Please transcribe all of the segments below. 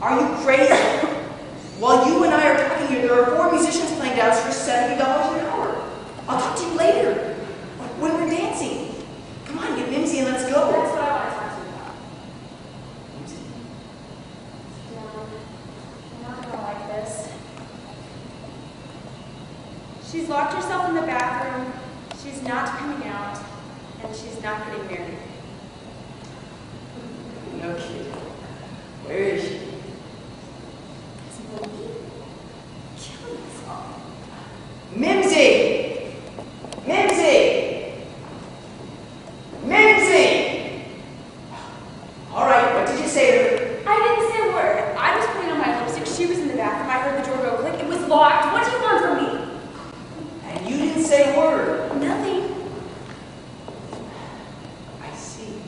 Are you crazy? While you and I are talking here, there are four musicians playing downstairs for $70 an hour. I'll talk to you later when we're dancing. Come on, get Mimsy and let's go. That's what I want to talk to you about. Dylan, you're not gonna like this. She's locked herself in the bathroom, she's not coming out, and she's not getting married. No kidding. Where is she? Kill yourself. Mimsy! Mimsy! Mimsy! All right, what did you say to her? I didn't say a word. I was putting on my lipstick. She was in the bathroom. I heard the door go click. It was locked. What do you want from me? And you didn't say a word. Nothing. I see.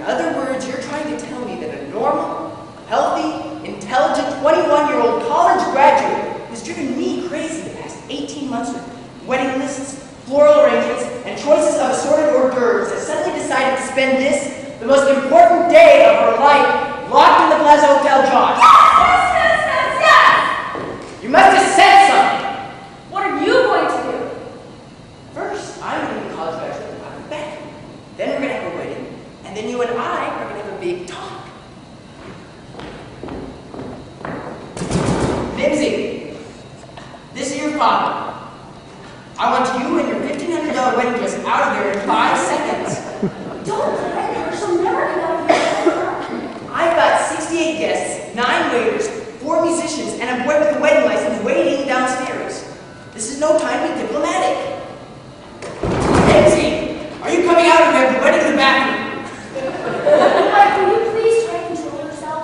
In other words, you're trying to tell me that a normal, healthy, intelligent 21-year-old college graduate who's driven me crazy the past 18 months with wedding lists, floral arrangements, and choices of assorted hors d'oeuvres has suddenly decided to spend this, the most important day of her life, locked in the Plaza Hotel John. Yes, yes, yes, yes. You must have said something. What are you going to do? First, I'm going to college graduate and I'm back. Then we're going to have a wedding, and then you and I are going to have a big talk. Mimsy, this is your father. I want you and your $1,500 wedding dress out of there in five seconds. Don't threaten her. She'll never get out of here. I've got 68 guests, nine waiters, four musicians, and a boy with a wedding license waiting downstairs. This is no time to be diplomatic. Mimsy, are you coming out of there and going to the bathroom? Mike, will you please try to control yourself?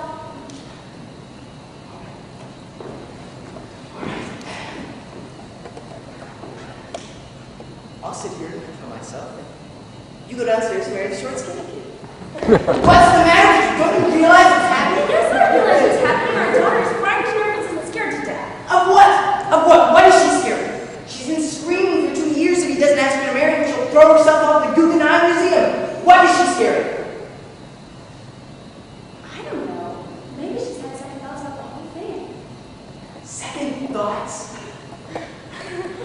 I'll sit here and for myself. You go downstairs and marry the short skinny kid. What's the matter? with you? Don't you realize what's happening? Yes, I realize what's happening. Our daughter's frightened nervous and scared to death. Of what? Of what? What is she scared of? She's been screaming for two years if he doesn't ask her to marry her, she'll throw herself off the Guggenheim Museum. What is she scared of? I don't know. Maybe she's had second thoughts about the whole thing. Second thoughts?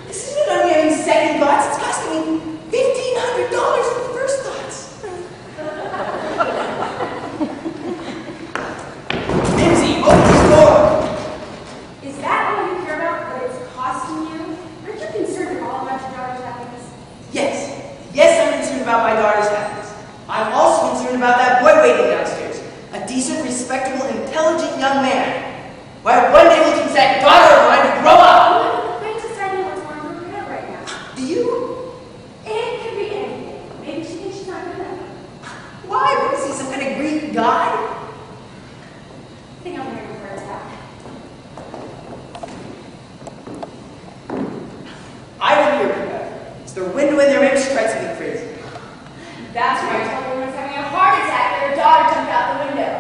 This isn't only having second thoughts, it's costing me $1,500 for first thoughts. Mimsy, open this door. Is that all you care about? What it's costing you? Aren't you concerned at all about your daughter's happiness? Yes, yes, I'm concerned about my daughter's happiness. I'm also concerned about that boy waiting downstairs. A decent, respectable, intelligent young man. Why, one day we can say, daughter of mine, to grow up. I'm deciding what's going on her right now. Do you? It could be anything. Maybe she thinks she's not good enough. Why? What is he, some kind of Greek god? I think I'm ready for an attack. I don't hear from her. It's the window in their she tried something crazy. That's right. Tell the woman's having a heart attack. and her daughter jumped out the window.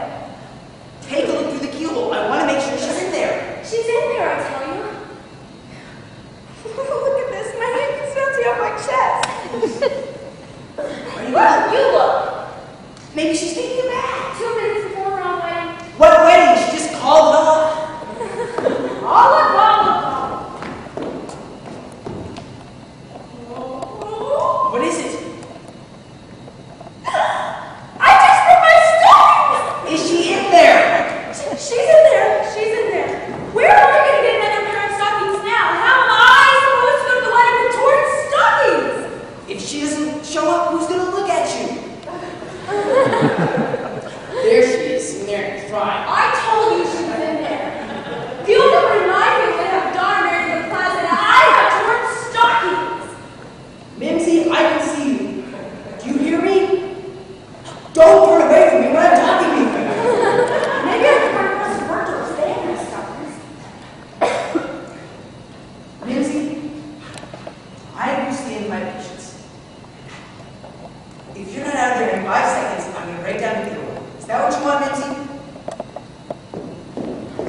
Take a look through the keyhole. I want to make sure she's in there. She's in there, I tell you. look at this. My hand is bouncing off my chest. Well, you look. Maybe she's taking it back. Two minutes before her own wedding. What wedding?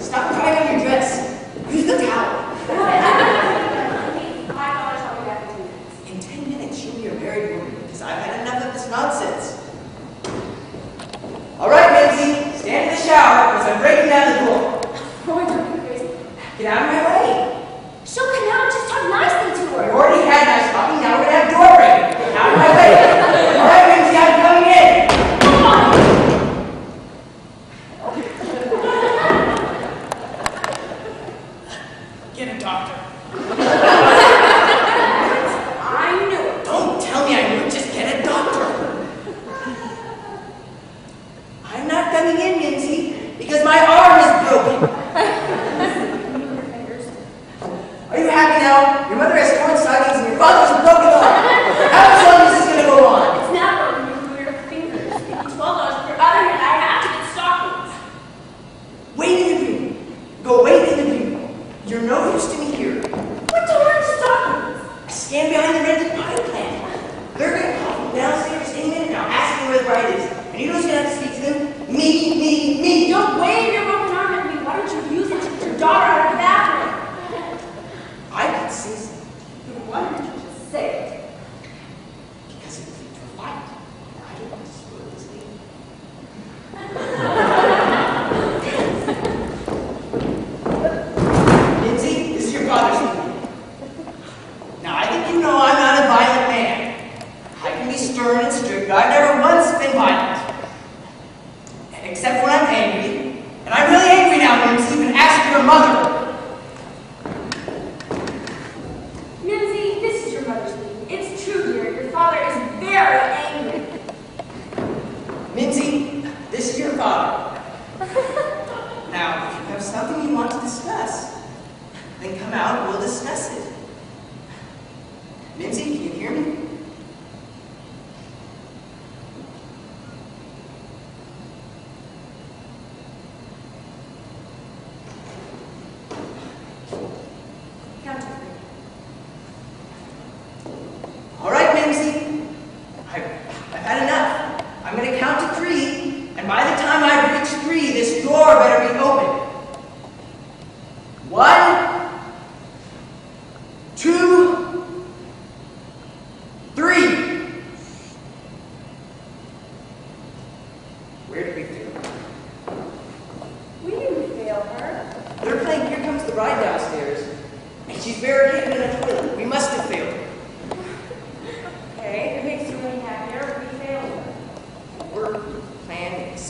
Stop crying on your dress. Use the towel. In ten minutes, you'll be a married woman, because I've had enough of this nonsense. All right, Maisie, stand in the shower, because I'm breaking down the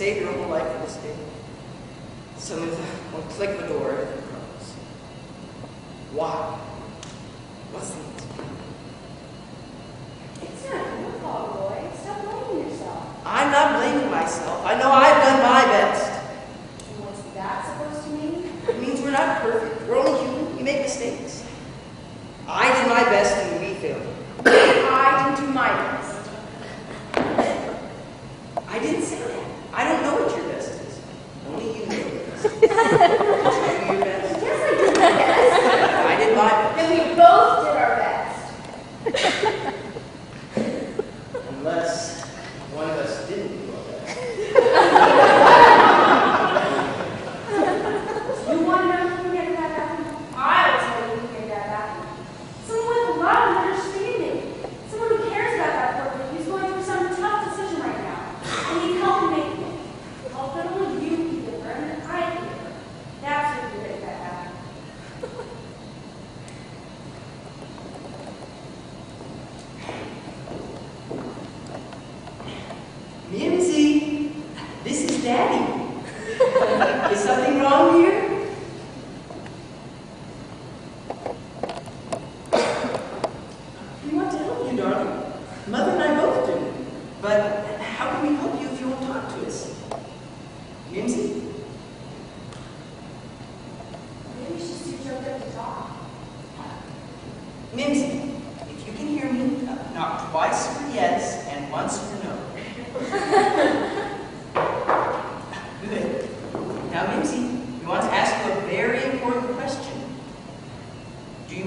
save your whole life for this day. So with one click of a door, and comes. Why?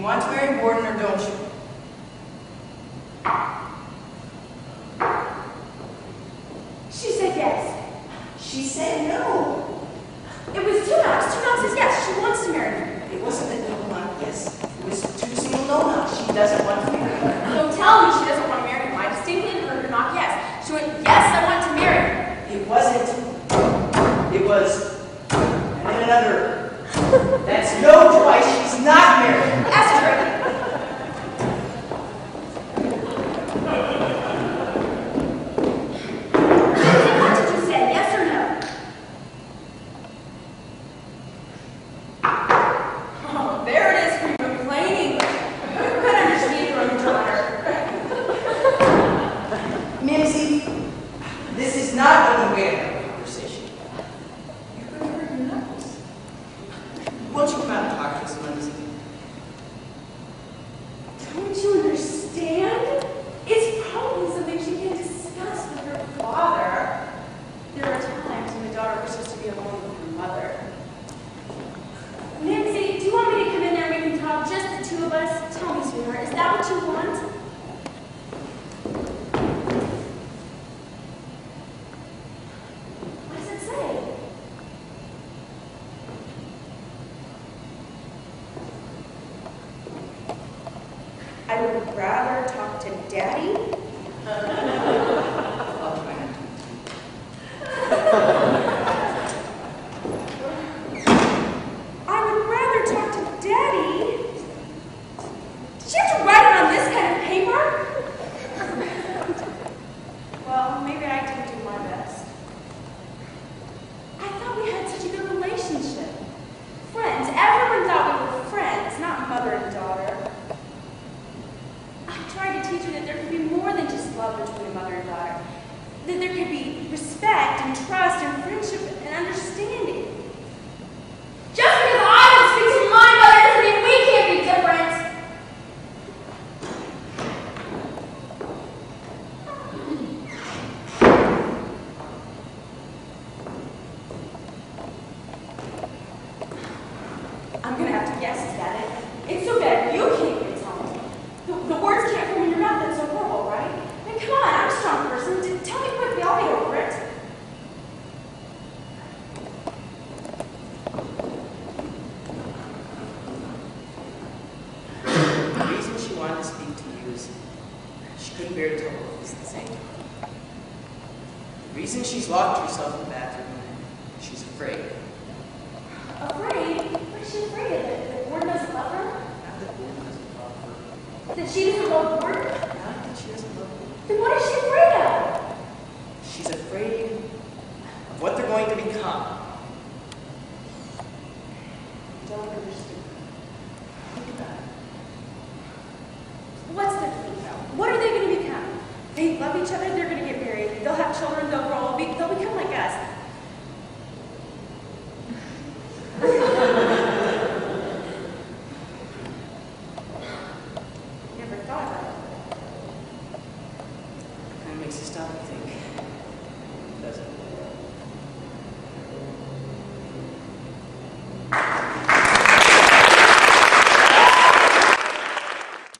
want to marry Borden or don't you? That's no twice. She's not married. Esther, rather talk to daddy? reason she's locked herself in the bathroom she's afraid. Afraid? What is she afraid of? That the board doesn't love her? Not that Gordon doesn't love her. That she doesn't love Gordon? Not that she doesn't love Gordon. Then what is she afraid of? She's afraid of what they're going to become. Don't understand. Think about it. What's their think about? What are they going to become? They love each other, have children that will all be